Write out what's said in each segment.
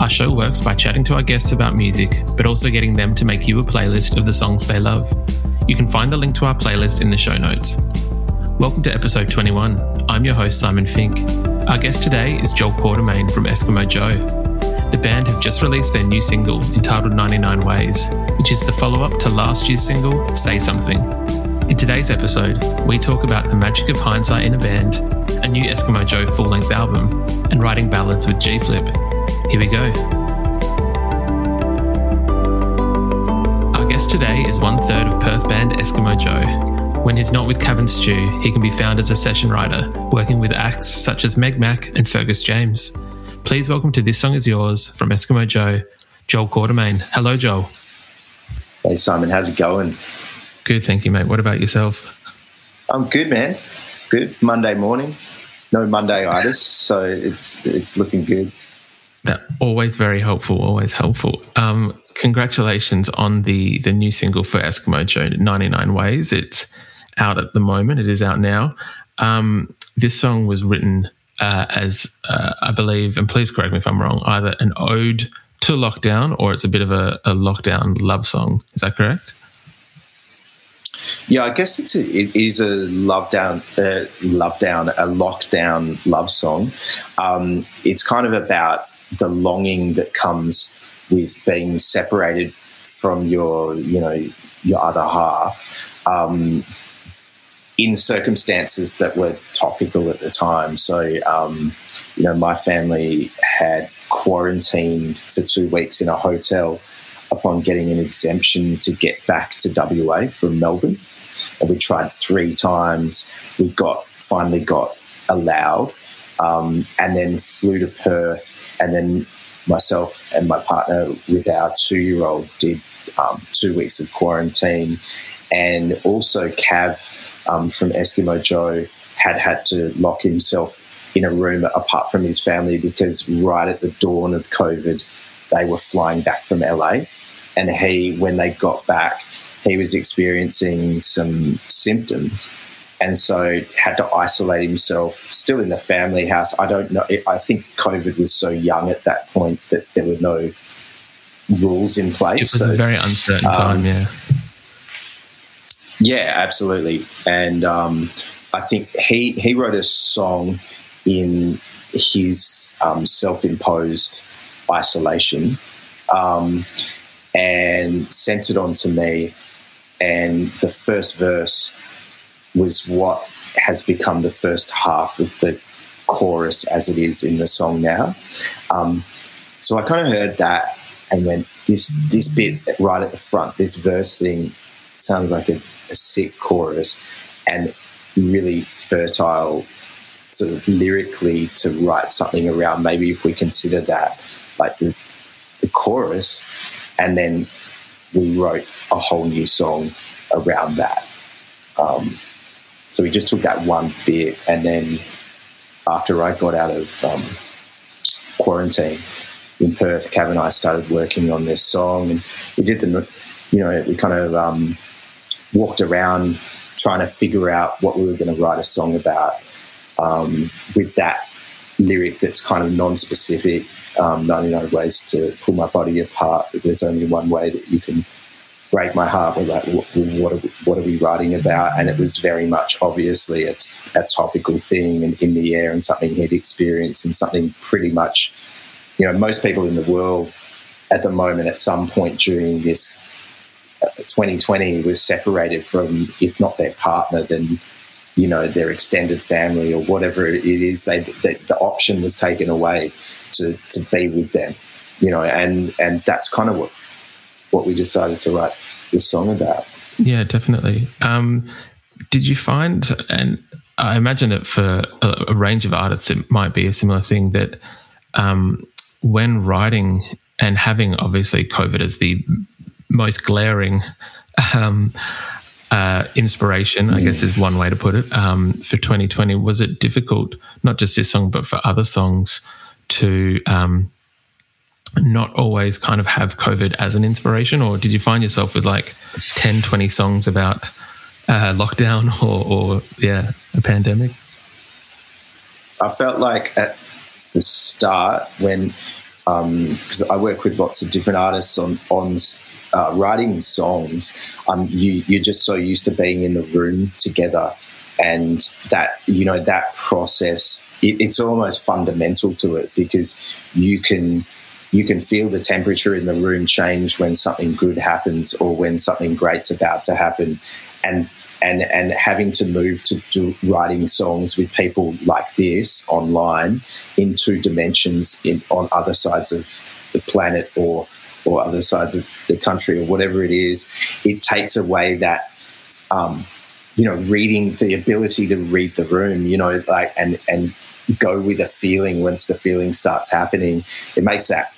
Our show works by chatting to our guests about music, but also getting them to make you a playlist of the songs they love. You can find the link to our playlist in the show notes. Welcome to episode 21. I'm your host, Simon Fink. Our guest today is Joel Quartermain from Eskimo Joe. The band have just released their new single entitled 99 Ways, which is the follow up to last year's single, Say Something. In today's episode, we talk about the magic of hindsight in a band, a new Eskimo Joe full length album, and writing ballads with G Flip. Here we go. Our guest today is one third of Perth band Eskimo Joe. When he's not with Kav and Stu, he can be found as a session writer, working with acts such as Meg Mac and Fergus James. Please welcome to This Song Is Yours from Eskimo Joe, Joel Quartermain. Hello, Joel. Hey, Simon, how's it going? Good, thank you, mate. What about yourself? I'm good, man. Good. Monday morning. No Monday itis, so it's it's looking good. That always very helpful. Always helpful. Um, congratulations on the the new single for Eskimo Joe, "99 Ways." It's out at the moment. It is out now. Um, this song was written uh, as, uh, I believe, and please correct me if I'm wrong, either an ode to lockdown or it's a bit of a, a lockdown love song. Is that correct? Yeah, I guess it's a, it is a love down, uh, love down, a lockdown love song. Um, it's kind of about the longing that comes with being separated from your, you know, your other half. Um, in circumstances that were topical at the time. So, um, you know, my family had quarantined for two weeks in a hotel upon getting an exemption to get back to WA from Melbourne. And we tried three times. We got finally got allowed, um, and then flew to Perth. And then myself and my partner, with our two-year-old, did um, two weeks of quarantine, and also Kav um, from Eskimo Joe had had to lock himself in a room apart from his family because right at the dawn of COVID, they were flying back from LA. And he, when they got back, he was experiencing some symptoms and so had to isolate himself still in the family house i don't know i think covid was so young at that point that there were no rules in place it was so, a very uncertain time um, yeah yeah, absolutely. And um, I think he he wrote a song in his um, self-imposed isolation um, and sent it on to me. And the first verse was what has become the first half of the chorus as it is in the song now. Um, so I kind of heard that and went, this this bit right at the front, this verse thing sounds like a a sick chorus and really fertile sort of lyrically to write something around maybe if we consider that like the, the chorus and then we wrote a whole new song around that um, so we just took that one bit and then after i got out of um, quarantine in perth kav and i started working on this song and we did the you know we kind of um, walked around trying to figure out what we were going to write a song about um, with that lyric that's kind of non-specific um, 99 ways to pull my body apart there's only one way that you can break my heart we're like what, what, are, we, what are we writing about and it was very much obviously a, a topical thing and in the air and something he'd experienced and something pretty much you know most people in the world at the moment at some point during this 2020 uh, was separated from, if not their partner, then you know their extended family or whatever it is. They, they the option was taken away to to be with them, you know, and and that's kind of what what we decided to write this song about. Yeah, definitely. Um, did you find, and I imagine that for a, a, range of artists, it might be a similar thing that um, when writing and having obviously COVID as the most glaring um, uh, inspiration, I guess is one way to put it, um, for 2020, was it difficult, not just this song, but for other songs to um, not always kind of have COVID as an inspiration? Or did you find yourself with like 10, 20 songs about uh, lockdown or, or, yeah, a pandemic? I felt like at the start when, because um, I work with lots of different artists on, on uh, writing songs, um, you, you're just so used to being in the room together and that you know that process it, it's almost fundamental to it because you can you can feel the temperature in the room change when something good happens or when something great's about to happen. And and and having to move to do writing songs with people like this online in two dimensions in on other sides of the planet or or other sides of the country or whatever it is it takes away that um, you know reading the ability to read the room you know like and and go with a feeling once the feeling starts happening. It makes that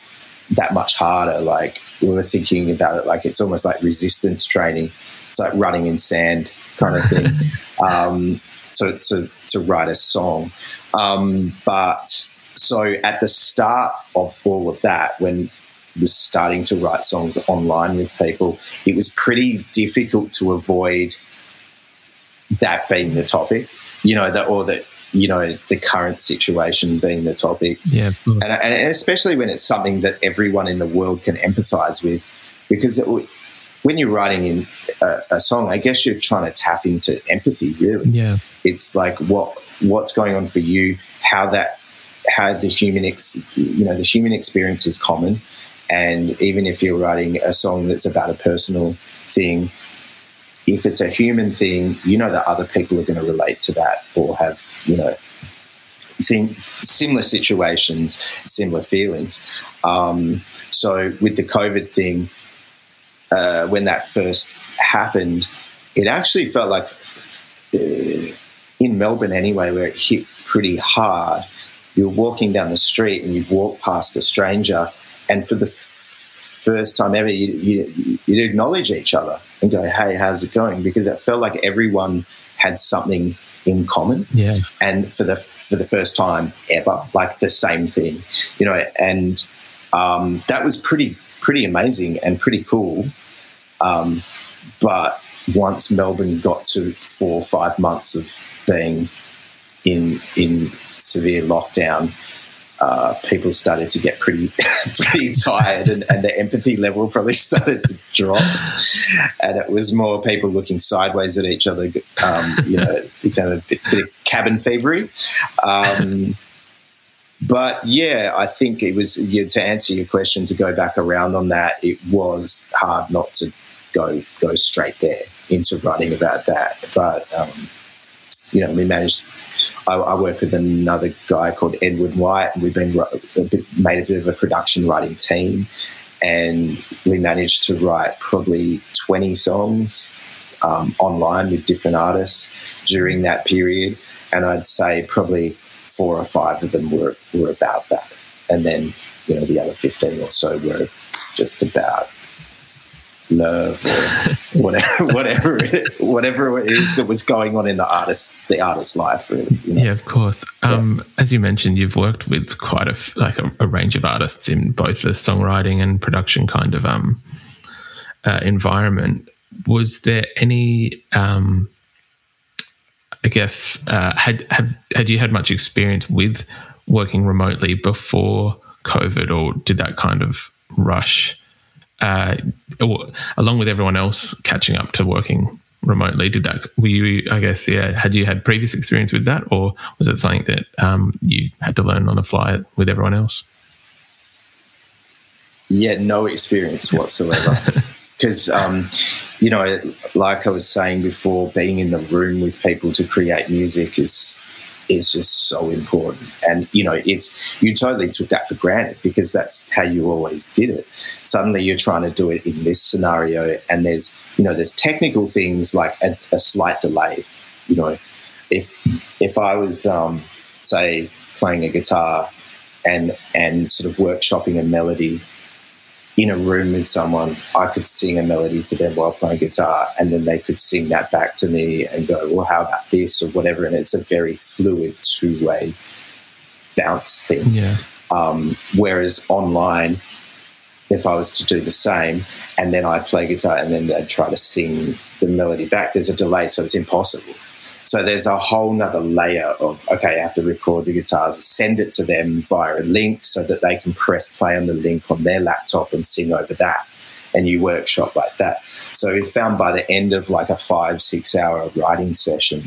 that much harder. Like we were thinking about it, like it's almost like resistance training. It's like running in sand kind of thing. um, to, to, to write a song. Um, but so at the start of all of that, when was starting to write songs online with people, it was pretty difficult to avoid that being the topic, you know, that or that you know the current situation being the topic. Yeah, hmm. and, and, especially when it's something that everyone in the world can empathise with, because it, when you're writing in a, a, song, I guess you're trying to tap into empathy. Really, yeah, it's like what what's going on for you, how that how the human ex, you know the human experience is common, and even if you're writing a song that's about a personal thing if it's a human thing, you know that other people are going to relate to that or have, you know, similar situations, similar feelings. Um, so with the COVID thing, uh, when that first happened, it actually felt like uh, in Melbourne anyway, where it hit pretty hard. You're walking down the street and you'd walk past a stranger, and for the first time ever, you, you, you'd acknowledge each other and go, "Hey, how's it going?" Because it felt like everyone had something in common. Yeah. And for the for the first time ever, like the same thing, you know, and um, that was pretty pretty amazing and pretty cool. Um, but once Melbourne got to four or five months of being in in severe lockdown, uh, people started to get pretty pretty tired and, and, the empathy level probably started to drop. And it was more people looking sideways at each other um, you know became a bit, bit of cabin fevery. Um, but yeah i think it was to answer your question to go back around on that it was hard not to go go straight there into writing about that. But um, you know we managed I, I, work with another guy called Edward White, and we've been a bit, made a bit of a production writing team, and we managed to write probably twenty songs um, online with different artists during that period, and I'd say probably four or five of them were were about that, and then you know the other fifteen or so were just about love or whatever whatever it, whatever it is that was going on in the artist the artist's life really you know? yeah of course. Um, as you mentioned you've worked with quite a like a, a, range of artists in both the songwriting and production kind of um, uh, environment. Was there any um, i guess uh, had have had you had much experience with working remotely before covid or did that kind of rush uh, along with everyone else catching up to working remotely did that were you i guess yeah had you had previous experience with that or was it something that um, you had to learn on the fly with everyone else yeah, no experience whatsoever. Because, um, you know, like I was saying before, being in the room with people to create music is is just so important. And you know, it's you totally took that for granted because that's how you always did it. Suddenly, you're trying to do it in this scenario, and there's you know, there's technical things like a, a slight delay. You know, if if I was um, say playing a guitar and and sort of workshopping a melody in a room with someone, I could sing a melody to them while playing guitar, and then they could sing that back to me and go, "Well, how about this?" or whatever. And it's a very fluid two way bounce thing. Yeah. Um, whereas online, if I was to do the same, and then I play guitar, and then they'd try to sing the melody back, there's a delay, so it's impossible. So there's a whole nother layer of okay, I have to record the guitars, send it to them via a link so that they can press play on the link on their laptop and sing over that. And you workshop like that. So we found by the end of like a five, six hour writing session,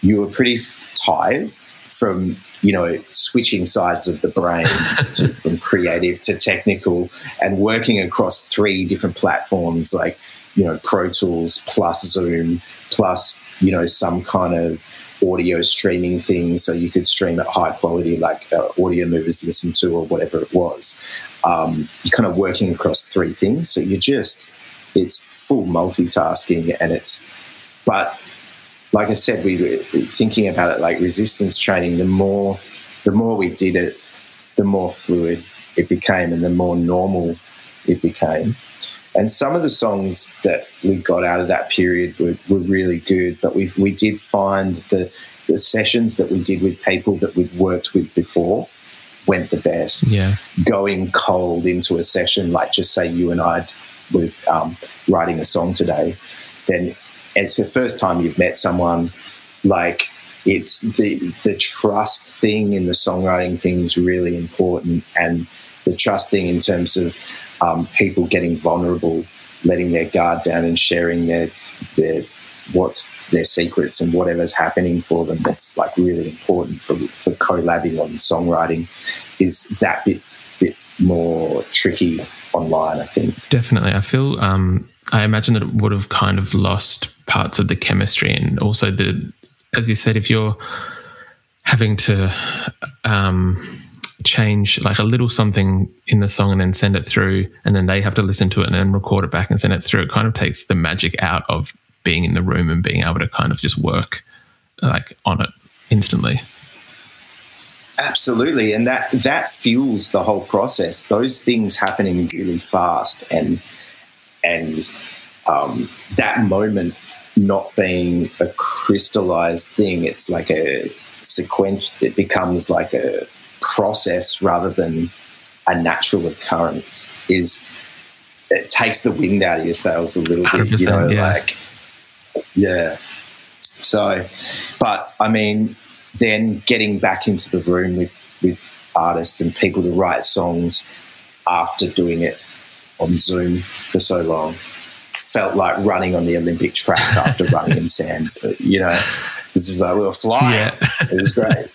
you were pretty tired from you know switching sides of the brain to, from creative to technical and working across three different platforms like you know pro tools plus zoom plus you know some kind of audio streaming thing so you could stream at high quality like uh, audio movers listen to or whatever it was. Um, you're kind of working across three things so you're just it's full multitasking and it's but like i said we were thinking about it like resistance training the more the more we did it the more fluid it became and the more normal it became and some of the songs that we got out of that period were, were really good, but we, we did find the, the sessions that we did with people that we'd worked with before went the best. Yeah. Going cold into a session, like just say you and I were um, writing a song today, then it's the first time you've met someone like it's the the trust thing in the songwriting thing is really important and the trust thing in terms of um, people getting vulnerable, letting their guard down, and sharing their their what's their secrets and whatever's happening for them. That's like really important for for collabing on songwriting. Is that bit bit more tricky online? I think definitely. I feel. Um, I imagine that it would have kind of lost parts of the chemistry and also the, as you said, if you're having to. Um, change like a little something in the song and then send it through and then they have to listen to it and then record it back and send it through. It kind of takes the magic out of being in the room and being able to kind of just work like on it instantly. Absolutely and that that fuels the whole process. Those things happening really fast and and um, that moment not being a crystallized thing it's like a sequence it becomes like a process rather than a natural occurrence is it takes the wind out of your sails a little bit, you know, yeah. like yeah. So, but I mean, then getting back into the room with with artists and people to write songs after doing it on Zoom for so long felt like running on the Olympic track after running in sand. For, you know, this is like we were flying. Yeah. It was great.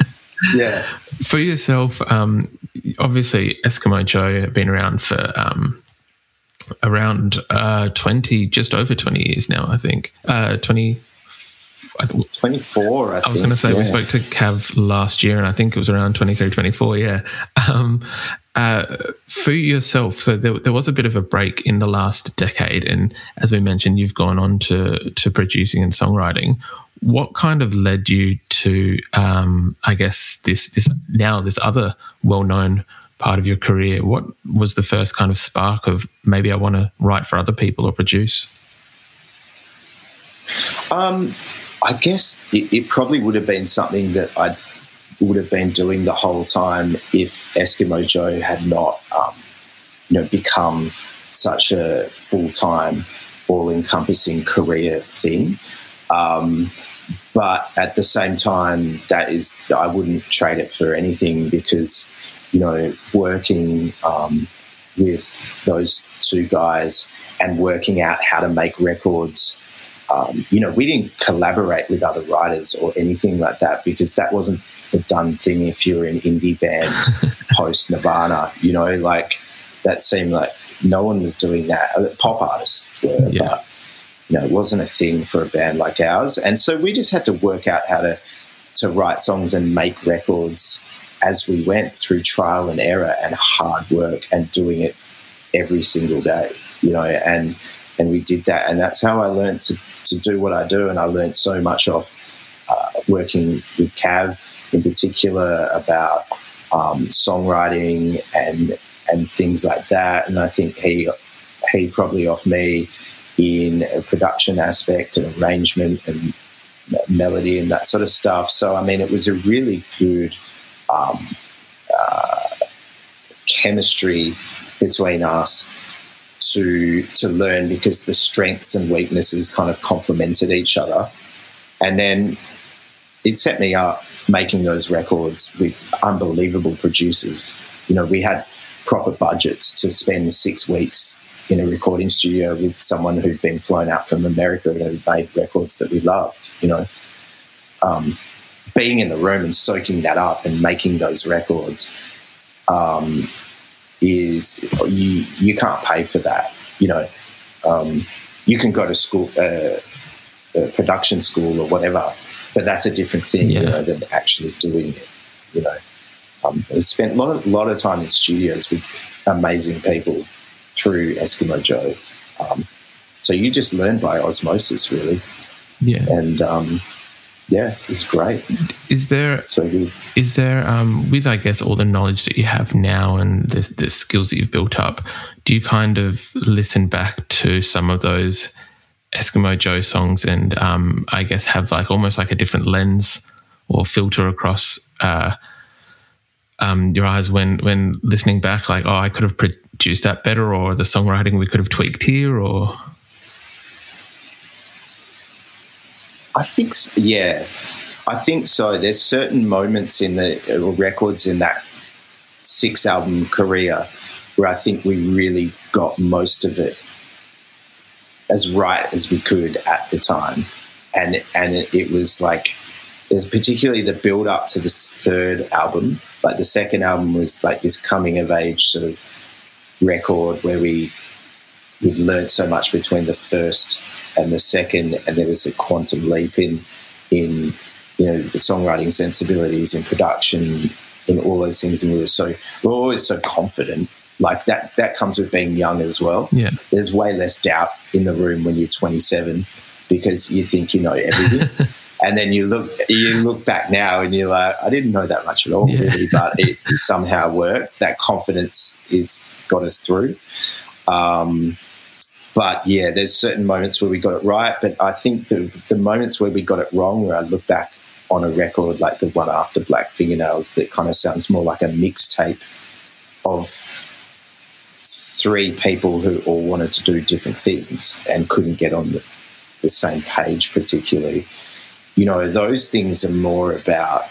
Yeah. For yourself, um, obviously Eskimo Joe have been around for um, around uh, 20, just over 20 years now, I think. Uh, 20. 24, I, I was going to say, yeah. we spoke to Kav last year, and I think it was around 23, 24, yeah. Um, uh, for yourself, so there, there, was a bit of a break in the last decade, and as we mentioned, you've gone on to to producing and songwriting. What kind of led you to, um, I guess, this this now this other well known part of your career? What was the first kind of spark of maybe I want to write for other people or produce? Um, I guess it, it, probably would have been something that I would have been doing the whole time if Eskimo Joe had not, um, you know, become such a full time, all encompassing career thing. Um, but at the same time, that is, I wouldn't trade it for anything because, you know, working um, with those two guys and working out how to make records. Um, you know, we didn't collaborate with other writers or anything like that because that wasn't the done thing if you were an indie band post Nirvana. You know, like that seemed like no one was doing that. Pop artists were, Yeah. You know, it wasn't a thing for a band like ours. And so we just had to work out how to to write songs and make records as we went through trial and error and hard work and doing it every single day. You know, and and we did that, and that's how I learned to to do what I do. And I learned so much of uh, working with Kav in particular about um, songwriting and and things like that. And I think he he probably off me in production aspect and arrangement and melody and that sort of stuff. So I mean, it was a really good um, uh, chemistry between us to to learn because the strengths and weaknesses kind of complemented each other, and then it set me up making those records with unbelievable producers. You know, we had proper budgets to spend six weeks in a recording studio with someone who'd been flown out from America and had made records that we loved. You know, um, being in the room and soaking that up and making those records um, is you you can't pay for that. You know, um, you can go to school, uh, uh, production school or whatever, but that's a different thing you know, than actually doing it. You know, um, I spent a lot, of, lot of time in studios with amazing people through Eskimo Joe. Um, so you just learn by osmosis, really, Yeah. and um, yeah, it's great. Is there So good. is there um, with I guess all the knowledge that you have now and the, the skills that you've built up, do you kind of listen back to some of those Eskimo Joe songs and um, I guess have like almost like a different lens or filter across uh, um, your eyes when when listening back? Like, oh, I could have produced that better, or the songwriting we could have tweaked here, or I think, yeah, I think so. There's certain moments in the uh, records in that six album career where I think we really got most of it as right as we could at the time, and and it, it was like there's particularly the build up to the third album. Like the second album was like this coming of age sort of record where we we'd learned so much between the first and the second, and there was a quantum leap in in you know the songwriting sensibilities, in production, in all those things, and we were so we're always so confident. Like that that comes with being young as well. yeah, There's way less doubt in the room when you're 27 because you think you know everything. And then you look, you look back now, and you're like, I didn't know that much at all, Yeah. really, but it, it somehow worked. That confidence is got us through. Um, but yeah, there's certain moments where we got it right. But I think the the moments where we got it wrong, where I look back on a record like the one after Black Fingernails, that kind of sounds more like a mixtape of three people who all wanted to do different things and couldn't get on the, the same page, particularly. You know, those things are more about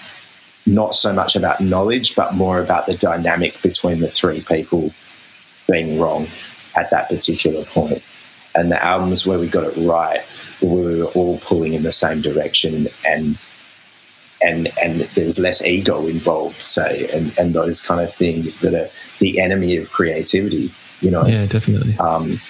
not so much about knowledge, but more about the dynamic between the three people being wrong at that particular point. And the albums where we got it right, where we were all pulling in the same direction and and and there's less ego involved, say, and, and those kind of things that are the enemy of creativity, you know. yeah, definitely. Um,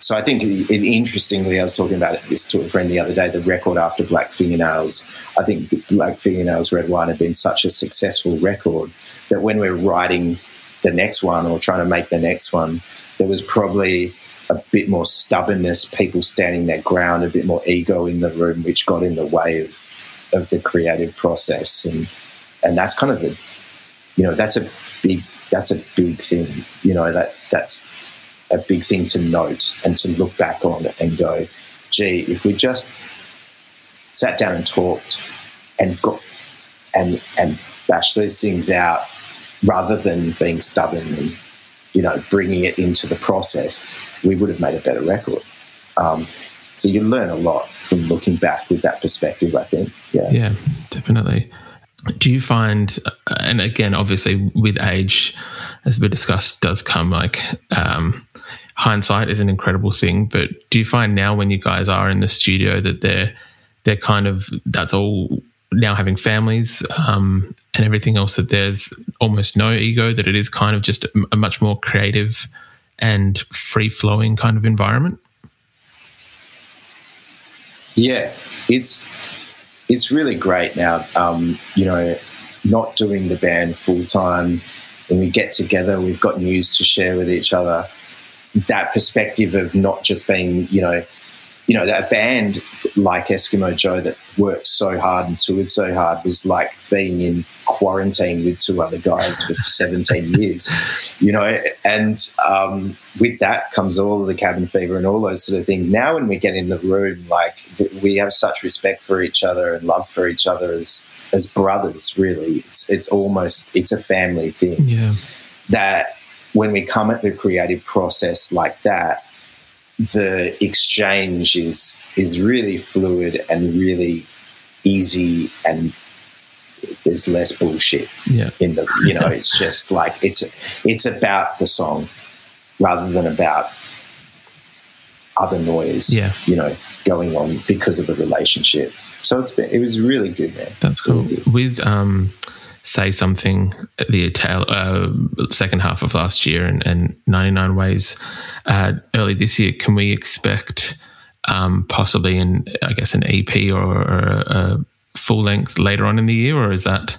so I think, it, interestingly, I was talking about this to a friend the other day. The record after Black Fingernails, I think Black Fingernails Red Wine had been such a successful record that when we're writing the next one or trying to make the next one, there was probably a bit more stubbornness, people standing their ground, a bit more ego in the room, which got in the way of of the creative process, and and that's kind of the, you know, that's a big that's a big thing. You know that that's a big thing to note and to look back on and go, gee, if we just sat down and talked and got and and bashed those things out rather than being stubborn and you know bringing it into the process, we would have made a better record. Um, so you learn a lot from looking back with that perspective. I think, yeah. Yeah, definitely. Do you find, and again, obviously with age, as we discussed, does come like um, hindsight is an incredible thing. But do you find now when you guys are in the studio that they're they're kind of that's all now having families um, and everything else that there's almost no ego that it is kind of just a, much more creative and free flowing kind of environment yeah it's it's really great now um, you know not doing the band full time when we get together we've got news to share with each other that perspective of not just being you know you know, that band like Eskimo Joe that worked so hard and toured so hard was like being in quarantine with two other guys for 17 years, you know, and um, with that comes all of the cabin fever and all those sort of things. Now, when we get in the room, like we have such respect for each other and love for each other as as brothers. Really, it's it's almost it's a family thing. Yeah, that when we come at the creative process like that the exchange is is really fluid and really easy and there's less bullshit yeah. in the you know it's just like it's it's about the song rather than about other noise yeah. you know going on because of the relationship. So it's been it was really good man. That's cool. Really with um say something the tail, uh, second half of last year and, and 99 ways uh, early this year can we expect um, possibly in, i guess an ep or, or a, full length later on in the year or is that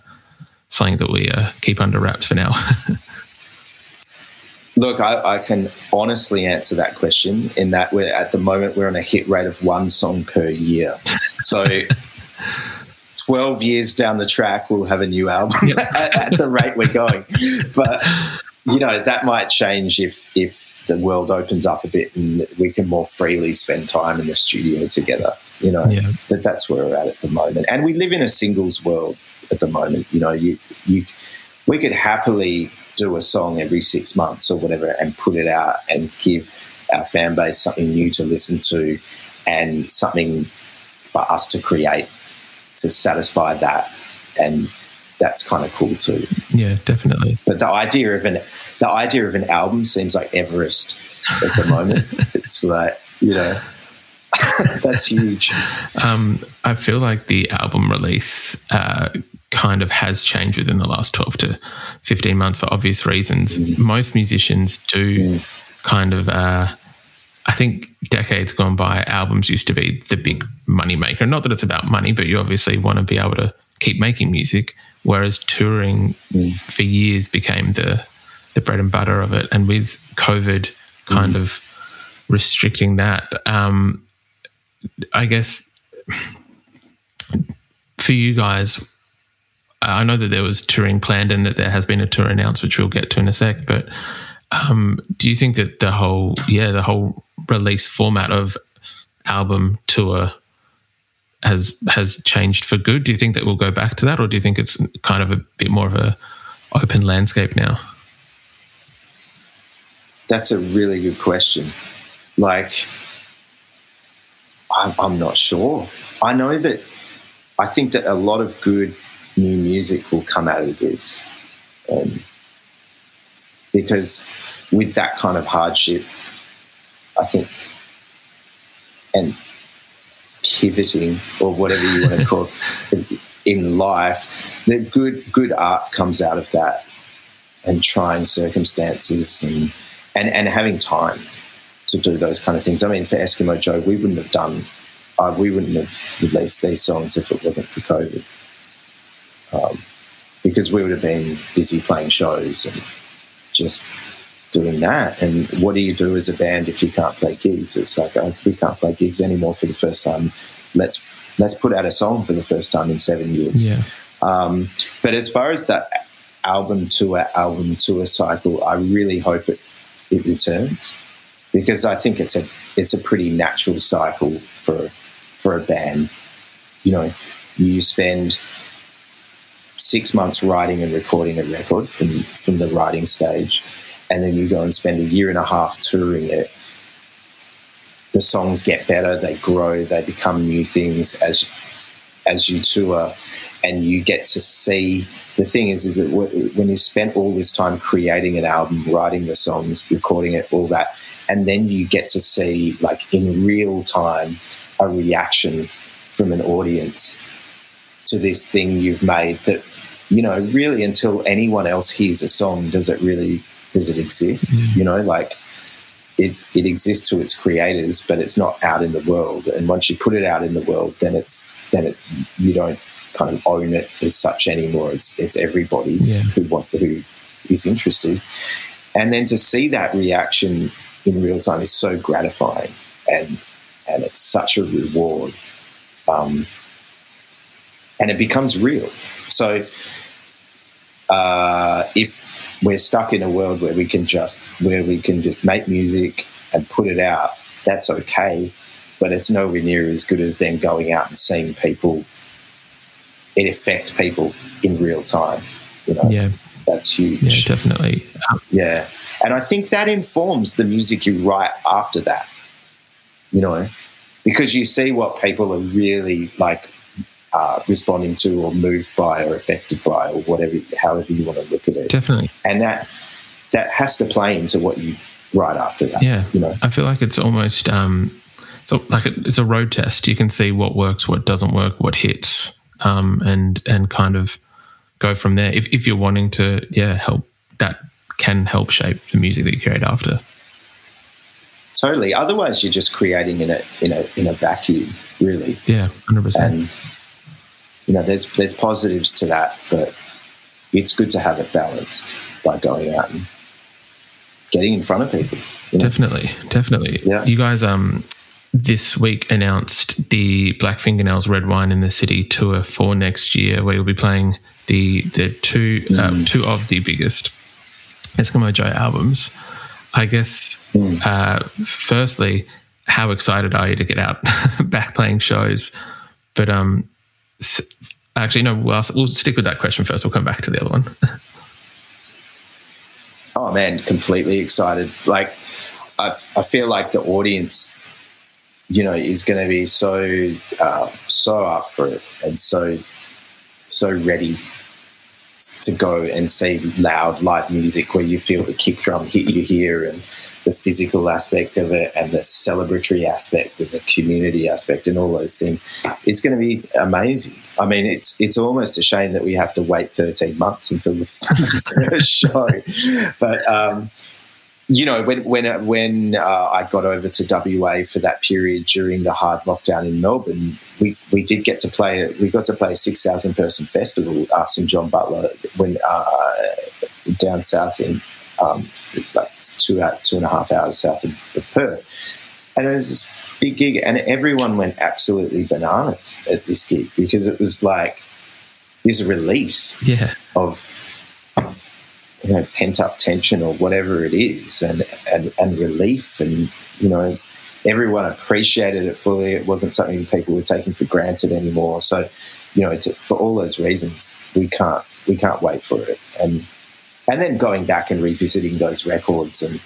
something that we uh, keep under wraps for now Look, I, I, can honestly answer that question in that we're at the moment we're on a hit rate of one song per year. So 12 years down the track, we'll have a new album yep. at, the rate we're going. But, you know, that might change if, if the world opens up a bit and we can more freely spend time in the studio together, you know. Yeah. But that's where we're at at the moment. And we live in a singles world at the moment. You know, you, you, we could happily do a song every six months or whatever and put it out and give our fan base something new to listen to and something for us to create to satisfy that, and that's kind of cool too. Yeah, definitely. But the idea of an the idea of an album seems like Everest at the moment. it's like you know. that's huge. Um, I feel like the album release uh, kind of has changed within the last 12 to 15 months for obvious reasons. Mm. Most musicians do mm. kind of uh, I think decades gone by, albums used to be the big money maker. Not that it's about money, but you obviously want to be able to keep making music. Whereas touring mm. for years became the the bread and butter of it. And with COVID kind mm. of restricting that, um, I guess for you guys, I know that there was touring planned and that there has been a tour announced, which we'll get to in a sec. But um, do you think that the whole, yeah, the whole release format of album tour has has changed for good? Do you think that we'll go back to that, or do you think it's kind of a bit more of a open landscape now? That's a really good question. Like, I'm, not sure. I know that I think that a lot of good new music will come out of this, um, because with that kind of hardship, I think, and pivoting or whatever you want to call it in life, that good good art comes out of that, and trying circumstances and and and having time to do those kind of things. I mean, for Eskimo Joe, we wouldn't have done, uh, we wouldn't have released these songs if it wasn't for COVID, um, because we would have been busy playing shows and just doing that. And what do you do as a band if you can't play gigs? It's like oh, we can't play gigs anymore for the first time. Let's let's put out a song for the first time in seven years. Yeah. Um, but as far as that album tour, album tour cycle, I really hope it it returns because I think it's a it's a pretty natural cycle for for a band. You know, you spend six months writing and recording a record from from the writing stage and then you go and spend a year and a half touring it, the songs get better, they grow, they become new things as as you tour, and you get to see. The thing is, is that when you spent all this time creating an album, writing the songs, recording it, all that, and then you get to see, like in real time, a reaction from an audience to this thing you've made that you know really until anyone else hears a song does it really does it exist? Mm-hmm. you know like it, it exists to its creators but it's not out in the world. And once you put it out in the world then it's then it you don't kind of own it as such anymore. It's it's everybody's yeah. who want who is interested. And then to see that reaction in real time is so gratifying. And and it's such a reward. Um, and it becomes real. So uh, if we're stuck in a world where we can just where we can just make music and put it out, that's okay. But it's nowhere near as good as then going out and seeing people it affect people in real time. You know, yeah, that's huge. Yeah, definitely. Yeah, and I think that informs the music you write after that. You know, because you see what people are really like uh, responding to or moved by or affected by or whatever, however you want to look at it. Definitely. And that that has to play into what you write after that. Yeah. You know, I feel like it's almost um, so like a, it's a road test. You can see what works, what doesn't work, what hits, um, and and kind of go from there. If if you're wanting to, yeah, help that can help shape the music that you create after. Totally. Otherwise, you're just creating in a in a in a vacuum, really. Yeah, hundred percent. You know, there's there's positives to that, but it's good to have it balanced by going out and getting in front of people. You know? Definitely, definitely. Yeah. You guys, um, this week announced the Black Fingernails Red Wine in the City tour for next year, where you'll be playing the the two uh, mm. uh, two of the biggest Eskimo Joe albums. I guess Mm. Uh, firstly, how excited are you to get out back playing shows? But um, actually, no. We'll, we'll stick with that question first. We'll come back to the other one. oh man, completely excited! Like, I, I feel like the audience, you know, is going to be so uh, so up for it and so so ready to go and see loud live music where you feel the kick drum hit you here and the physical aspect of it and the celebratory aspect and the community aspect and all those things. It's going to be amazing. I mean, it's it's almost a shame that we have to wait 13 months until the first show. But um, you know, when when when uh, I got over to WA for that period during the hard lockdown in Melbourne, we, we did get to play. We got to play a six thousand person festival. Us and John Butler when uh, down south in um, like two out two and a half hours south of, of Perth, and it was this big gig, and everyone went absolutely bananas at this gig because it was like this release yeah. of you know pent up tension or whatever it is, and and and relief, and you know everyone appreciated it fully. It wasn't something people were taking for granted anymore. So you know to, for all those reasons, we can't we can't wait for it, and and then going back and revisiting those records and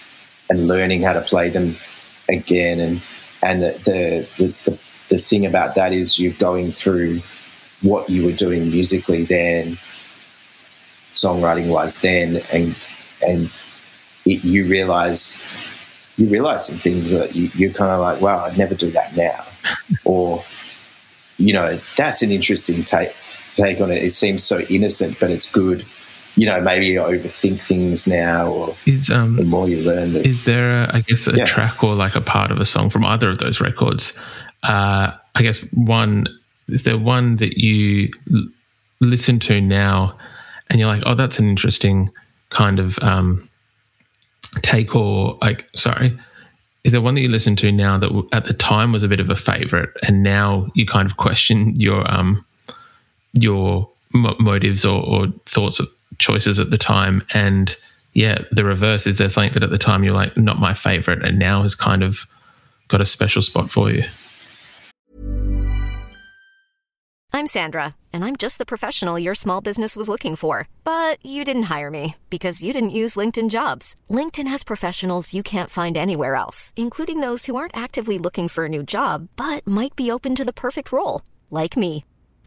and learning how to play them again. And and the the, the, the, thing about that is you're going through what you were doing musically then songwriting wise then and and it, you realize you realize some things that you, you're kind of like wow i'd never do that now. Or you know that's an interesting take take on it. It seems so innocent but it's good you know, maybe you overthink things now, or is um, the more you learn. is there, a, I guess, a yeah. track or like a part of a song from either of those records? Uh, I guess one is there one that you l- listen to now, and you're like, oh, that's an interesting kind of um, take, or like, sorry. Is there one that you listen to now that at the time was a bit of a favorite, and now you kind of question your um your motives or, or thoughts choices at the time. And yeah the reverse is there something that at the time you're like not my favorite. And now has kind of got a special spot for you. I'm sandra and i'm just the professional your small business was looking for. But you didn't hire me because you didn't use linkedin jobs. Linkedin has professionals you can't find anywhere else including those who aren't actively looking for a new job but might be open to the perfect role like me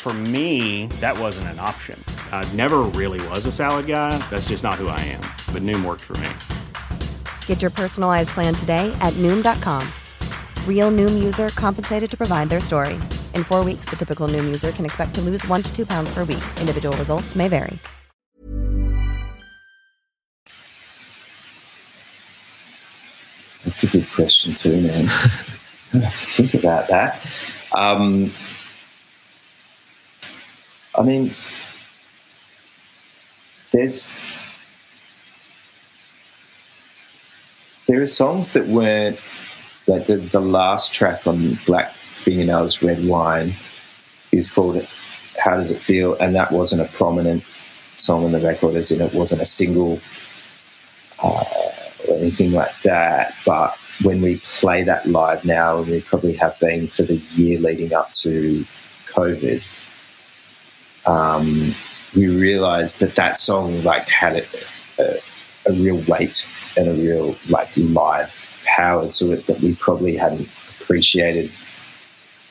For me, that wasn't an option. I never really was a salad guy. That's just not who I am. But Noom worked for me. Get your personalized plan today at Noom.com. Real Noom user compensated to provide their story. In four weeks, the typical Noom user can expect to lose one to two pounds per week. Individual results may vary. That's a good question too, man. I have to think about that. Um, I mean, there's there are songs that weren't like the, the last track on Black Fingernails Red Wine is called How Does It Feel? And that wasn't a prominent song on the record, as in it wasn't a single uh, or anything like that. But when we play that live now, and we probably have been for the year leading up to COVID, um, we realized that that song like had a, a, a real weight and a real like live power to it that we probably hadn't appreciated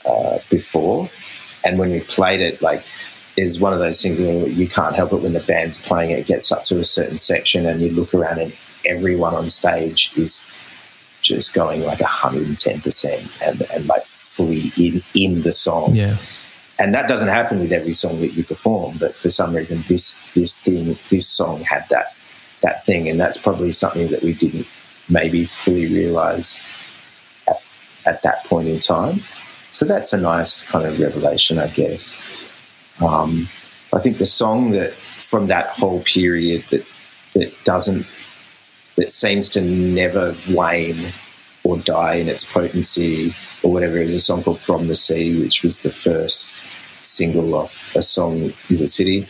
uh, before. And when we played it, like, is one of those things where you can't help it when the band's playing it, gets up to a certain section and you look around and everyone on stage is just going like 110% and, and like fully in, in the song. Yeah. And that doesn't happen with every song that you perform, but for some reason this this thing this song had that that thing and that's probably something that we didn't maybe fully realize at, at that point in time. So that's a nice kind of revelation, I guess. Um, I think the song that from that whole period that that doesn't that seems to never wane or die in its potency or whatever is a song called From the Sea, which was the first single off a song is a city.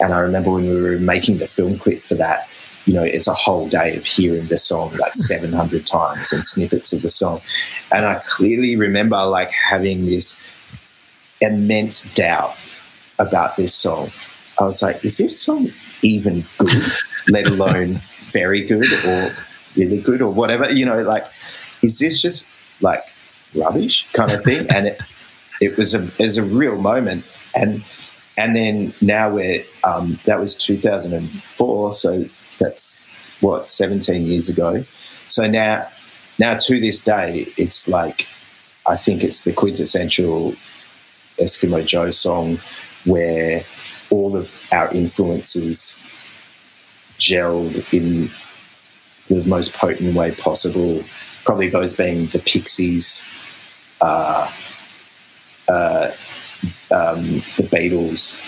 And I remember when we were making the film clip for that, you know, it's a whole day of hearing the song like hmm. 700 times and snippets of the song. And I clearly remember like having this immense doubt about this song. I was like, is this song even good, let alone very good or really good or whatever? You know, like, is this just like rubbish kind of thing? And it, it was a, it was a real moment. And, and then now we're, um, that was 2004. So that's what, 17 years ago. So now, now to this day, it's like, I think it's the quintessential Eskimo Joe song where all of our influences gelled in the most potent way possible. Probably those being the Pixies, uh, uh, um, the Beatles,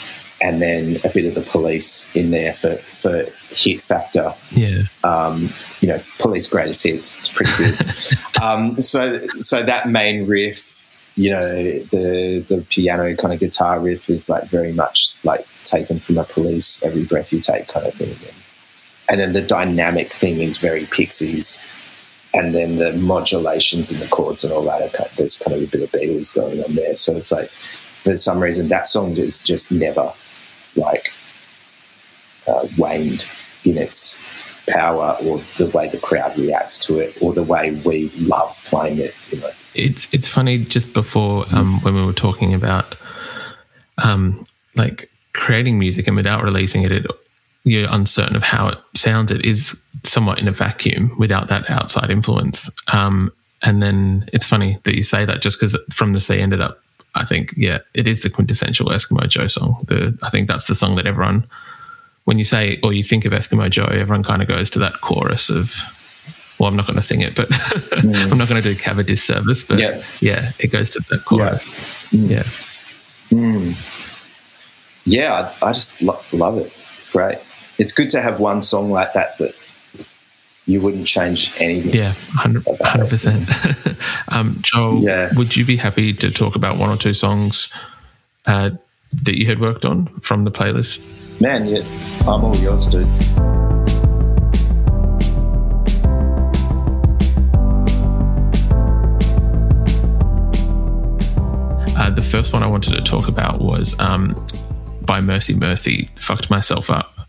and then a bit of the Police in there for for hit factor. Yeah. Um, you know, Police greatest hits. It's pretty good. um, so so that main riff you know the the piano kind of guitar riff is like very much like taken from a police every breath you take kind of thing and then the dynamic thing is very pixies and then the modulations and the chords and all that are, there's kind of a bit of beatles going on there. So it's like for some reason that song is just never like uh, waned in its power or the way the crowd reacts to it or the way we love playing it you know. It's it's funny just before um, when we were talking about um, like creating music and without releasing it, it you're uncertain of how it sounds. It is somewhat in a vacuum without that outside influence. Um, and then it's funny that you say that just because from the sea ended up. I think yeah, it is the quintessential Eskimo Joe song. The I think that's the song that everyone, when you say or you think of Eskimo Joe, everyone kind of goes to that chorus of well, I'm not going to sing it, but mm. I'm not going to do Kav a disservice. But yeah. yeah, it goes to the chorus. Yeah. Mm. Yeah, I, I just lo- love it. It's great. It's good to have one song like that that you wouldn't change anything. Yeah, 100 percent. um, Joel, yeah. would you be happy to talk about one or two songs uh, that you had worked on from the playlist? Man, yeah, I'm all yours, dude. Uh, the first one I wanted to talk about was um, by Mercy Mercy, Fucked Myself Up.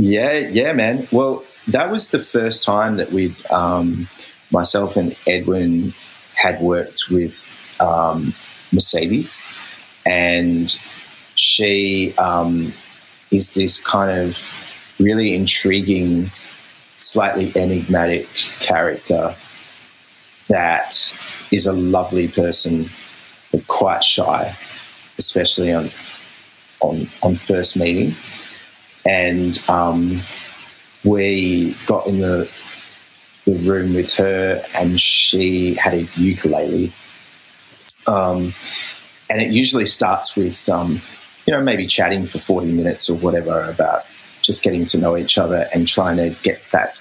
Yeah, yeah, man. Well, that was the first time that we, um, myself and Edwin, had worked with um, Mercedes, and she um, is this kind of really intriguing, slightly enigmatic character that is a lovely person, but quite shy, especially on on on first meeting. And um, we got in the the room with her, and she had a ukulele. Um, and it usually starts with, um, you know, maybe chatting for 40 minutes or whatever about just getting to know each other and trying to get that,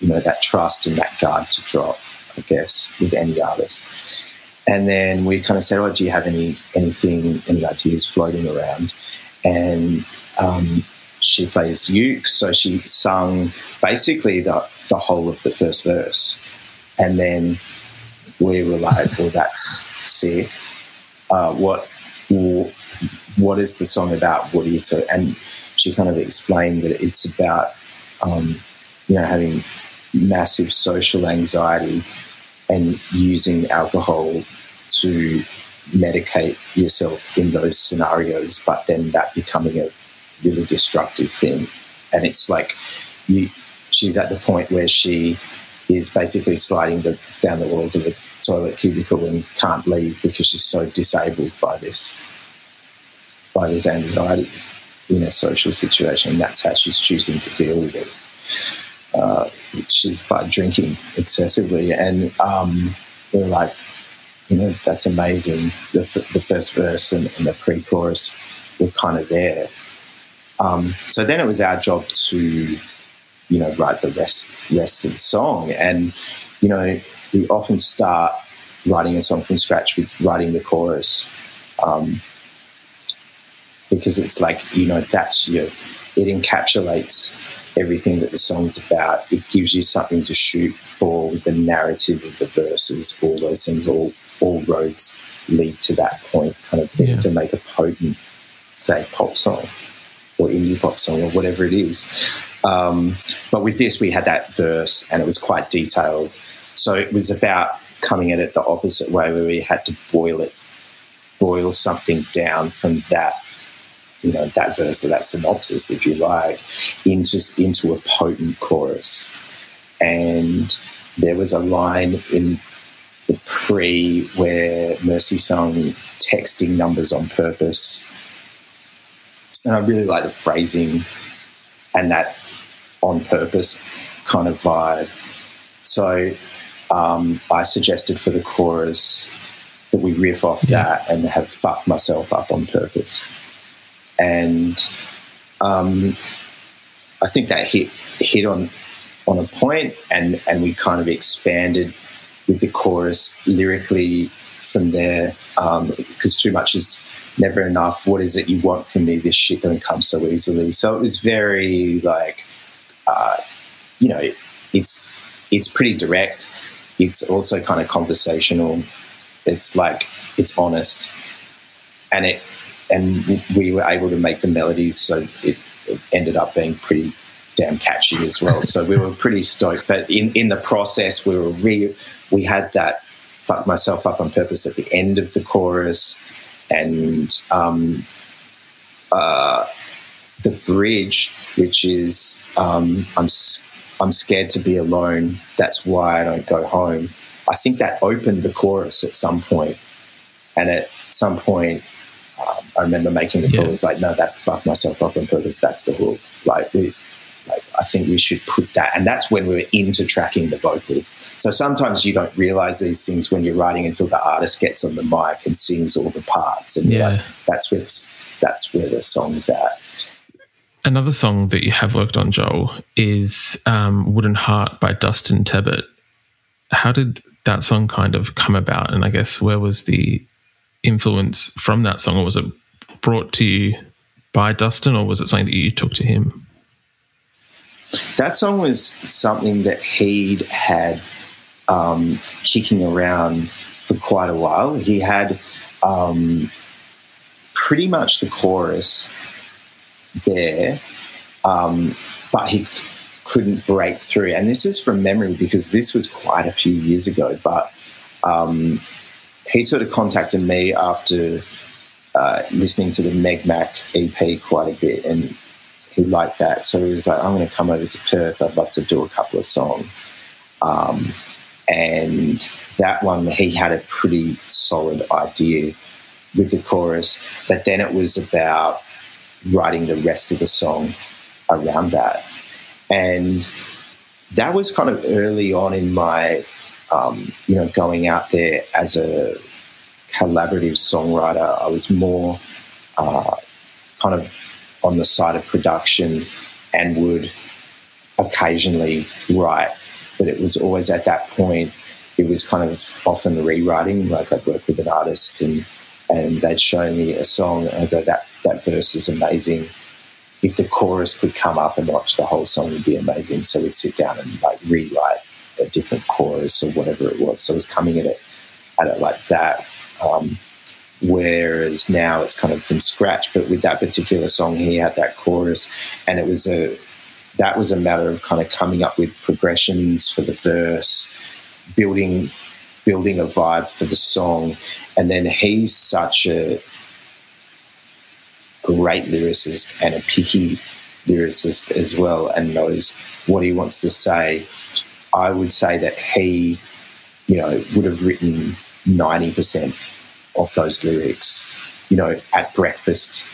you know, that trust and that guard to drop, I guess, with any artist. And then we kind of said, "Oh, do you have any anything, any ideas floating around?" And um, she plays uke, so she sung basically the the whole of the first verse, and then we were like, "Well, that's sick." uh, what what is the song about? What are you to? And she kind of explained that it's about um, you know having massive social anxiety and using alcohol to medicate yourself in those scenarios, but then that becoming a really destructive thing. And it's like you, she's at the point where she is basically sliding the, down the walls of a toilet cubicle and can't leave because she's so disabled by this by this anxiety in a social situation. And that's how she's choosing to deal with it, uh, which is by drinking excessively. And um, we're like, you know, that's amazing. The, the first verse and, and the pre-chorus were kind of there. Um, so then it was our job to, you know, write the rest rest of the song, and you know, we often start writing a song from scratch with writing the chorus um, because it's like you know that's your it encapsulates everything that the song's about. It gives you something to shoot for with the narrative of the verses all those things all all roads lead to that point kind of thing yeah. to make a potent say pop song or indie pop song or whatever it is um, but with this we had that verse and it was quite detailed so it was about coming at it the opposite way, where we had to boil it, boil something down from that, you know, that verse or that synopsis, if you like, into into a potent chorus. And there was a line in the pre where Mercy sung texting numbers on purpose. And I really like the phrasing and that on purpose kind of vibe. So um, I suggested for the chorus that we riff off yeah. that and have fucked myself up on purpose. And um, I think that hit hit on on a point, and and we kind of expanded with the chorus lyrically from there because um, too much is never enough. What is it you want from me? This shit don't come so easily. So it was very like, uh, you know, it's it's pretty direct it's also kind of conversational. It's like it's honest, and it and we were able to make the melodies so it, it ended up being pretty damn catchy as well. so we were pretty stoked. But in in the process, we were re we had that fuck myself up on purpose at the end of the chorus, and um, uh, the bridge, which is um, I'm I'm scared to be alone. That's why I don't go home. I think that opened the chorus at some. And at some point, um, I remember making the yeah. call. It's like, no, that fucked myself up on purpose. That's the hook. Like, we, like, I think we should put that. And that's when we were into tracking the vocal. So sometimes you don't realize these things when you're writing until the artist gets on the mic and sings all the parts. And yeah. Like, that's where that's where the song's at. Another song that you have worked on, Joel, is um, Wooden Heart by Dustin Tebbit. How did that song kind of come about? And I guess where was the influence from that song? Or was it brought to you by Dustin, or was it something that you took to him? That song was something that he'd had um, kicking around for quite a while. He had um, pretty much the chorus there. Um, but he couldn't break through. And this is from memory because this was quite a few years ago. But um, he sort of contacted me after uh, listening to the Meg Mac EP quite a bit, and he liked that. So he was like, "I'm going to come over to Perth. I'd love to do a couple of songs." Um, and that one, he had a pretty solid idea with the chorus, but then it was about writing the rest of the song around that. And that was kind of early on in my, um, you know, going out there as a collaborative songwriter. I was more uh, kind of on the side of production and would occasionally write, but it was always at that point. It was kind of often rewriting. Like I'd work with an artist and and they'd show me a song and I'd go, that that verse is amazing if the chorus could come up and watch the whole song would be amazing. So we'd sit down and like rewrite a different chorus or whatever it was. So I was coming at it at it like that. Um, whereas now it's kind of from scratch. But with that particular song, he had that chorus, and it was a that was a matter of kind of coming up with progressions for the verse, building building a vibe for the song, and then he's such a great lyricist and a picky lyricist as well and knows what he wants to say. I would say that he, you know, would have written 90% of those lyrics, you know, at breakfast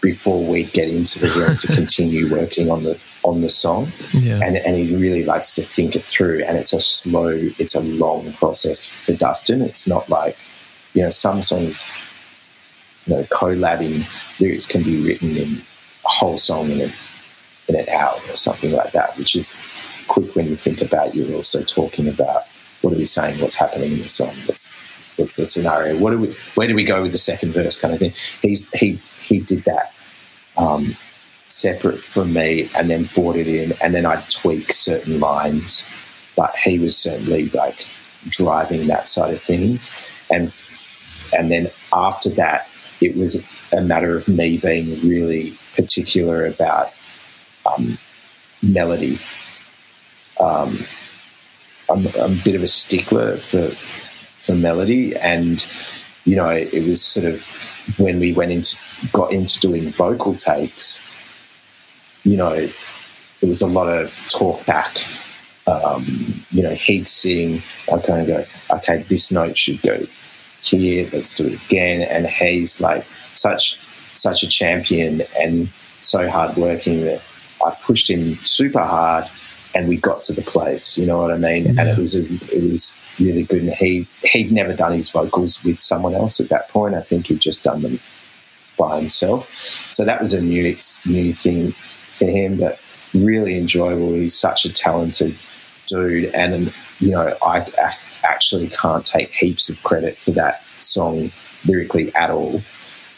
before we get into the room to continue working on the on the song. Yeah. And and he really likes to think it through. And it's a slow, it's a long process for Dustin. It's not like, you know, some songs you know, collabing lyrics can be written in a whole song in, a, in an hour or something like that, which is quick when you think about you're also talking about what are we saying, what's happening in the song, what's what's the scenario, what do we, where do we go with the second verse, kind of thing. He's he he did that um, separate from me, and then brought it in, and then I'd tweak certain lines, but he was certainly like driving that side of things, and and then after that it was a matter of me being really particular about um, melody. Um, I'm, I'm, a bit of a stickler for for melody, and you know, it was sort of when we went into got into doing vocal takes. You know, there was a lot of talk back. Um, you know, he'd sing. I kind of go, okay, this note should go here, let's do it again. And he's like such such a champion and so hardworking that I pushed him super hard and we got to the place, you know what I mean? And it was a, it was really good. And he he'd never done his vocals with someone else at that point. I think he'd just done them by himself. So that was a new new thing for him, but really enjoyable. He's such a talented dude, and you know I, I actually can't take heaps of credit for that song lyrically at all.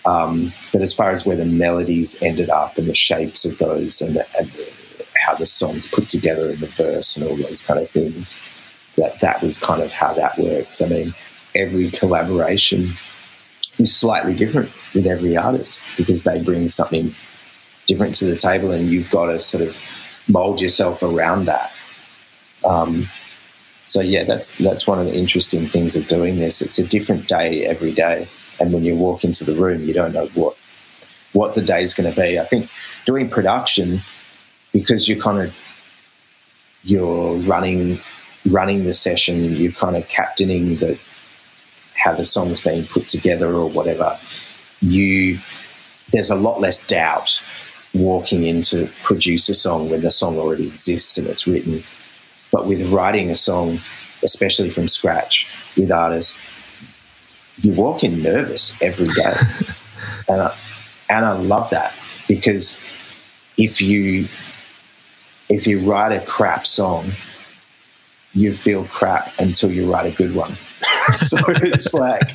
Um, but as far as where the melodies ended up and the shapes of those and, the, and the, how the songs put together in the verse and all those kind of things, that that was kind of how that worked. I mean, every collaboration is slightly different with every artist because they bring something different to the table, and you've got to sort of mold yourself around that. Um, so yeah, that's that's one of the interesting things of doing this. It's a different day every day, and when you walk into the room, you don't know what what the day is going to be. I think doing production because you're kind of you're running running the session, you're kind of captaining the how the song's being put together or whatever. You there's a lot less doubt walking in to produce a song when the song already exists and it's written but with writing a song, especially from scratch with artists, you walk in nervous every day. and, I, and I love that because if you if you write a crap song, you feel crap until you write a good one. so it's like,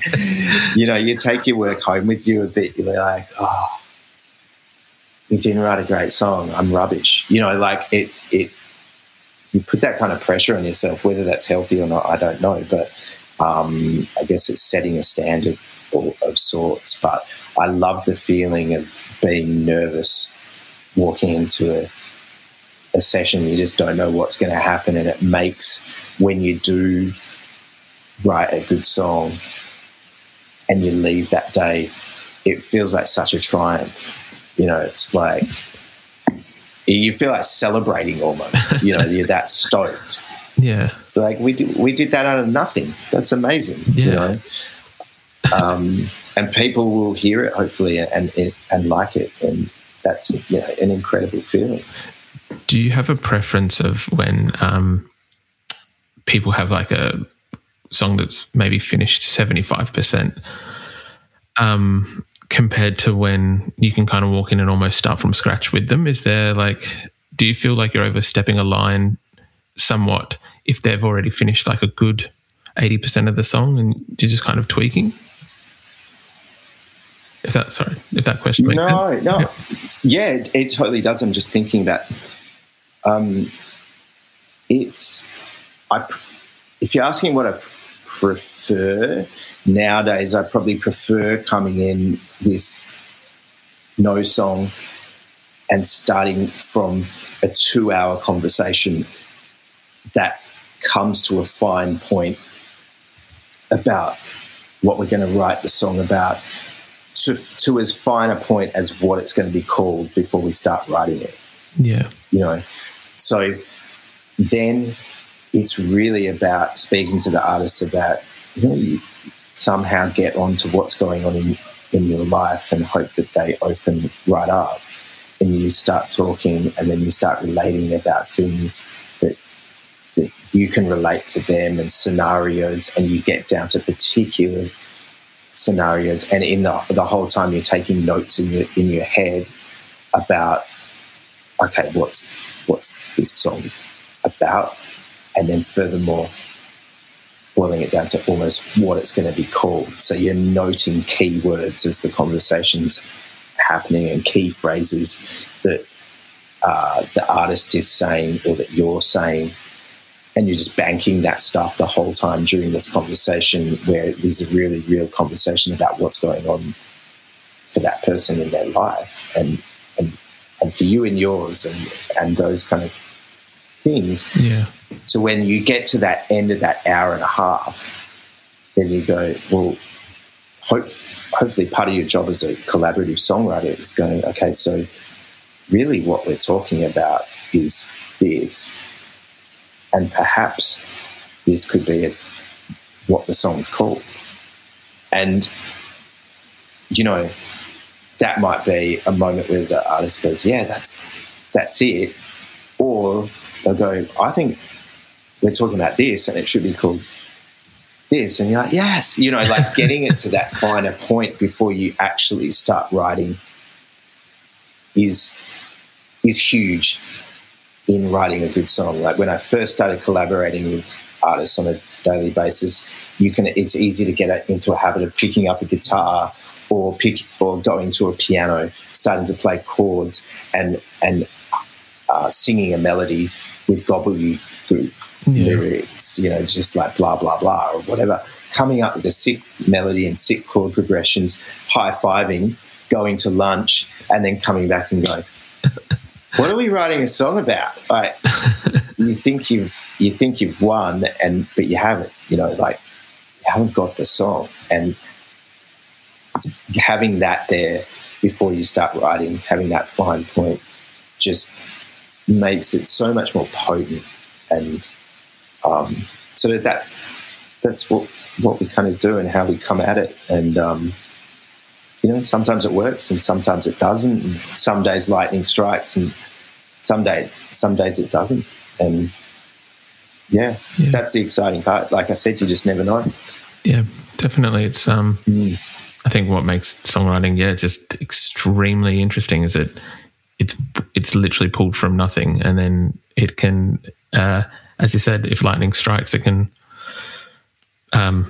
you know, you take your work home with you a bit. You're like, oh, you didn't write a great song. I'm rubbish. You know, like it. It you put that kind of pressure on yourself, whether that's healthy or not, I don't know. But um, I guess it's setting a standard of, of sorts. But I love the feeling of being nervous walking into a a session, you just don't know what's going to happen, and it makes when you do write a good song and you leave that day, it feels like such a triumph. You know, it's like you feel like celebrating almost. you know, you're that stoked. Yeah, it's like we did we did that out of nothing. That's amazing. Yeah. You know? um, and people will hear it hopefully and and, and like it, and that's you know, an incredible feeling. Do you have a preference of when um, people have like a song that's maybe finished seventy five percent? Um, compared to when you can kind of walk in and almost start from scratch with them? Is there like, do you feel like you're overstepping a line somewhat if they've already finished like a good 80% of the song and you're just kind of tweaking? If that, sorry, if that question makes no, sense. No, yeah, yeah it, it, totally does. I'm just thinking that um, it's, I, if you're asking what I prefer, nowadays I probably prefer coming in with no song and starting from a two hour conversation that comes to a fine point about what we're going to write the song about to, to as fine a point as what it's going to be called before we start writing it. Yeah. You know, so then it's really about speaking to the artist about, you know, you, somehow get onto what's going on in, in your life and hope that they open right up. And you start talking and then you start relating about things that, that you can relate to them and scenarios and you get down to particular scenarios. And in the, the whole time you're taking notes in your in your head about okay what's what's this song about? And then furthermore boiling it down to almost what it's going to be called. So you're noting keywords as the conversation's happening and key phrases that uh, the artist is saying or that you're saying. And you're just banking that stuff the whole time during this conversation where there's a really real conversation about what's going on for that person in their life and and, and for you and yours and, and those kind of things. Yeah. So when you get to that end of that hour and a half, then you go, well, hope, hopefully part of your job as a collaborative songwriter is going, okay, so really what we're talking about is this. And perhaps this could be a, what the song's called. And, you know, that might be a moment where the artist goes, yeah, that's, that's it. Or they'll go, I think we're talking about this and it should be called this. And you're like, yes, you know, like getting it to that finer point before you actually start writing is is huge in writing a good song. Like when I first started collaborating with artists on a daily basis, you can it's easy to get into a habit of picking up a guitar or pick or going to a piano, starting to play chords and and uh, singing a melody with gobbledygook yeah. lyrics, you know, just like blah, blah, blah, or whatever, coming up with a sick melody and sick chord progressions, high fiving, going to lunch, and then coming back and going, what are we writing a song about? Like, you think you've, you think you've won, and but you haven't, you know, like, you haven't got the song. And having that there before you start writing, having that fine point, just makes it so much more potent and um, so that's that's what what we kind of do and how we come at it. And um, you know sometimes it works and sometimes it doesn't. And some days lightning strikes and some day some days it doesn't. And yeah, yeah, that's the exciting part. Like i said you just never know. Yeah definitely. It's um mm. i think what makes songwriting yeah just extremely interesting is that it's it's literally pulled from nothing, and then it can, uh, as you said, if lightning strikes, it can. Um,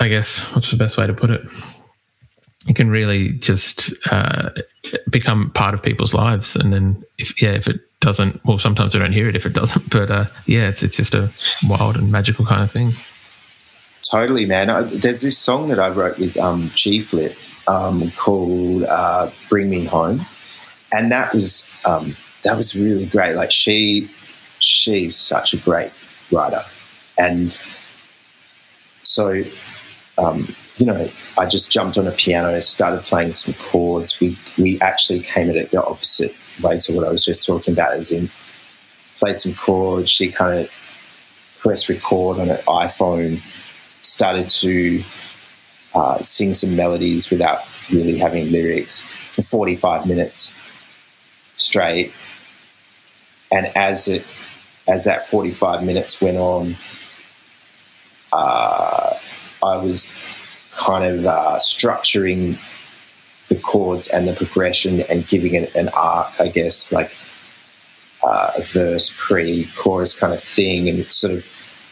I guess what's the best way to put it? It can really just uh, become part of people's lives, and then if yeah, if it doesn't, well, sometimes I don't hear it if it doesn't, but uh, yeah, it's it's just a wild and magical kind of thing. Totally, man. I, there's this song that I wrote with um, G Flip um, called uh, "Bring Me Home." and that was um, that was really great. Like she, she's such a great writer, and so um, you know, I just jumped on a piano, started playing some chords. We we actually came at it the opposite way to what I was just talking about, as in played some chords. She kind of pressed record on an iPhone, started to uh, sing some melodies without really having lyrics for 45 minutes straight. And as it as that 45 minutes went on, uh, I was kind of uh, structuring the chords and the progression and giving it an arc, I guess, like uh, a verse, pre, chorus kind of thing, and sort of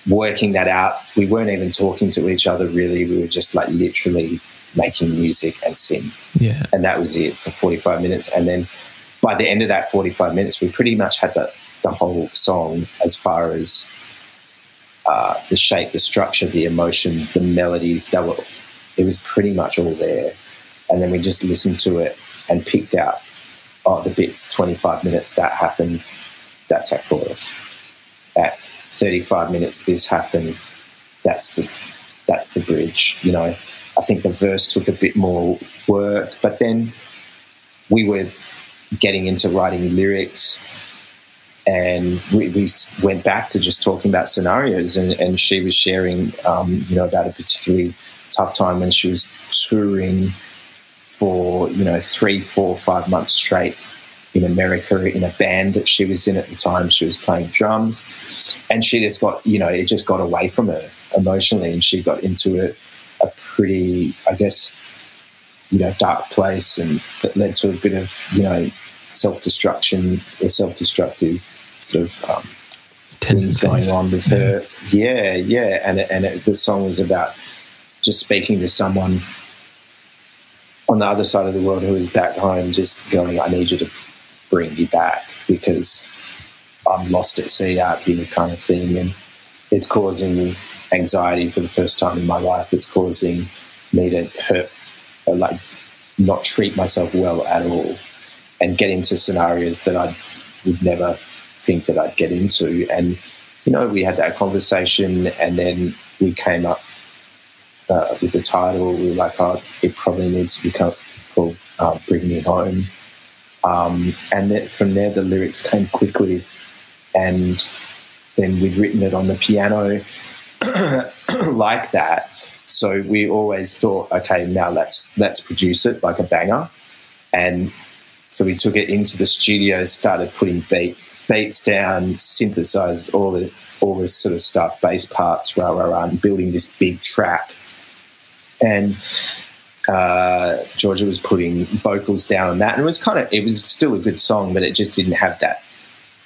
working that out. We weren't even talking to each other really. We were just like literally making music and sing. Yeah. And that was it for 45 minutes. And then by the end of that 45 minutes, we pretty much had the, the whole song as far as uh, the shape, the structure, the emotion, the melodies. Were, it was pretty much all there. And then we just listened to it and picked out, oh, the bits, 25 minutes, that happens, that's our chorus. At 35 minutes, this happened, that's the, that's the bridge, you know. I think the verse took a bit more work, but then we were getting into writing lyrics and we, we, went back to just talking about scenarios and, and she was sharing um, you know about a particularly tough time when she was touring for you know three four five months straight in america in a band that she was in at the time. She was playing drums. And she just got you know it just got away from her emotionally and she got into a, a pretty i guess you know dark place and that led to a bit of you know self-destruction or self-destructive sort of um, things going on with her. Yeah, yeah, and and it, the song was about just speaking to someone on the other side of the world who is back home, just going, "I need you to bring me back because I'm lost at sea out here," kind of thing, and it's causing anxiety for the first time in my life. It's causing me to hurt, or like not treat myself well at all, and get into scenarios that I would never think that I'd get into. And, you know, we had that conversation and then we came up uh, with the title. We were like, oh, it probably needs to be called uh, Bring Me Home. Um, and then from there, the lyrics came quickly. And then we'd written it on the piano like that. So we always thought, okay, now let's let's produce it like a banger. And so we took it into the studio, started putting beat beats down, synthesize all the all this sort of stuff, bass parts, rah rah rah, and building this big track. And uh, Georgia was putting vocals down on that, and it was kind of it was still a good song, but it just didn't have that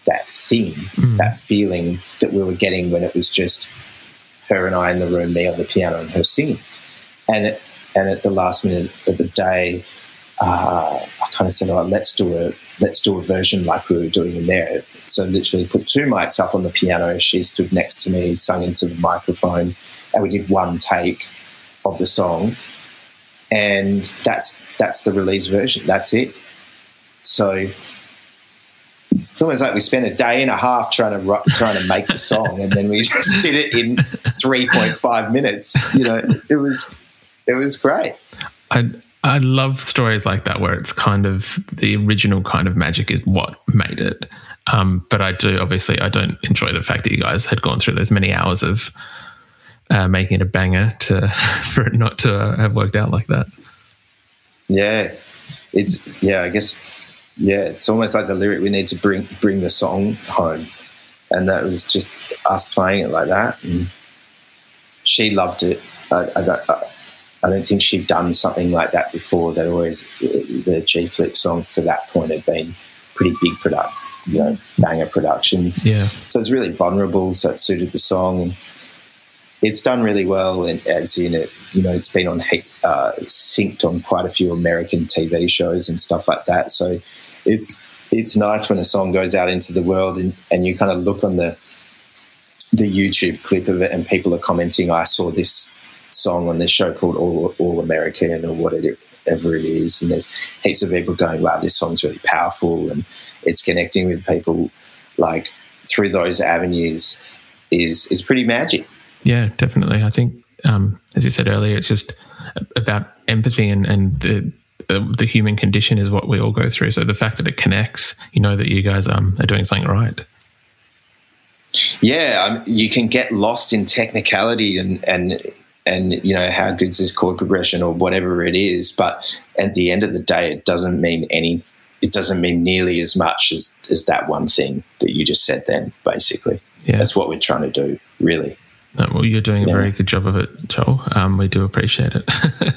that theme, mm. that feeling that we were getting when it was just her and I in the room, me on the piano and her singing. And it, and at the last minute of the day, uh, I kind of said, "Oh, let's do a let's do a version like we were doing in there." So literally put two mics up on the piano. She stood next to me, sung into the microphone, and we did one take of the song, and that's that's the release version. That's it. So it's almost like we spent a day and a half trying to trying to make the song, and then we just did it in three point five minutes. You know, it was it was great. I I love stories like that where it's kind of the original kind of magic is what made it. Um, but I do obviously I don't enjoy the fact that you guys had gone through those many hours of uh, making it a banger to for it not to uh, have worked out like that. Yeah, it's yeah. I guess yeah. It's almost like the lyric we need to bring bring the song home, and that was just us playing it like that. And she loved it. I, I, I, I don't think she'd done something like that before. That always the G Flip songs to that point had been pretty big product, you know, banger productions. Yeah. So it's really vulnerable. So it suited the song. It's done really well, and as in it, you know, it's been on uh, synced on quite a few American TV shows and stuff like that. So it's it's nice when a song goes out into the world and, and you kind of look on the the YouTube clip of it and people are commenting, I saw this song on this show called All, All American or whatever it is. And there's heaps of people going, wow, this song's really powerful. And, it's connecting with people like through those avenues is is pretty magic. Yeah, definitely. I think, um, as you said earlier, it's just about empathy and and the the human condition is what we all go through. So the fact that it connects, you know that you guys um, are doing something right. Yeah, um, you can get lost in technicality and and and you know how good is this chord progression or whatever it is, but at the end of the day, it doesn't mean any. It doesn't mean nearly as much as as that one thing that you just said. Then, basically, yeah, that's what we're trying to do, really. No, well, you're doing a very good job of it, Joel. Um, we do appreciate it.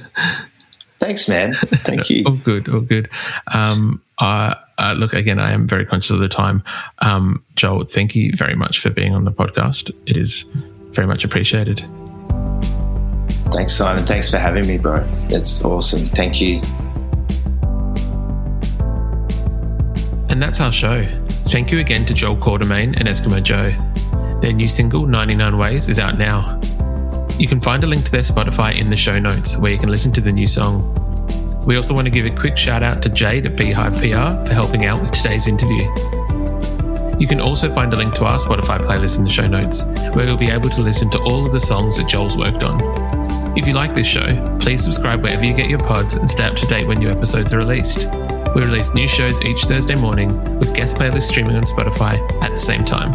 Thanks, man. Thank you. all good. All good. Um, uh, uh, look, again, I am very conscious of the time. Um, Joel, thank you very much for being on the podcast. It is very much appreciated. Thanks, Simon. Thanks for having me, bro. It's awesome. Thank you. And that's our show. Thank you again to Joel Quartermain and Eskimo Joe. Their new single, 99 Ways, is out now. You can find a link to their Spotify in the show notes where you can listen to the new song. We also want to give a quick shout out to Jade at Beehive PR for helping out with today's interview. You can also find a link to our Spotify playlist in the show notes, where you'll be able to listen to all of the songs that Joel's worked on. If you like this show, please subscribe wherever you get your pods and stay up to date when new episodes are released. We release new shows each Thursday morning with guest playlists streaming on Spotify at the same time.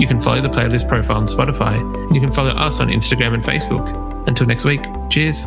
You can follow the playlist profile on Spotify, and you can follow us on Instagram and Facebook. Until next week, cheers.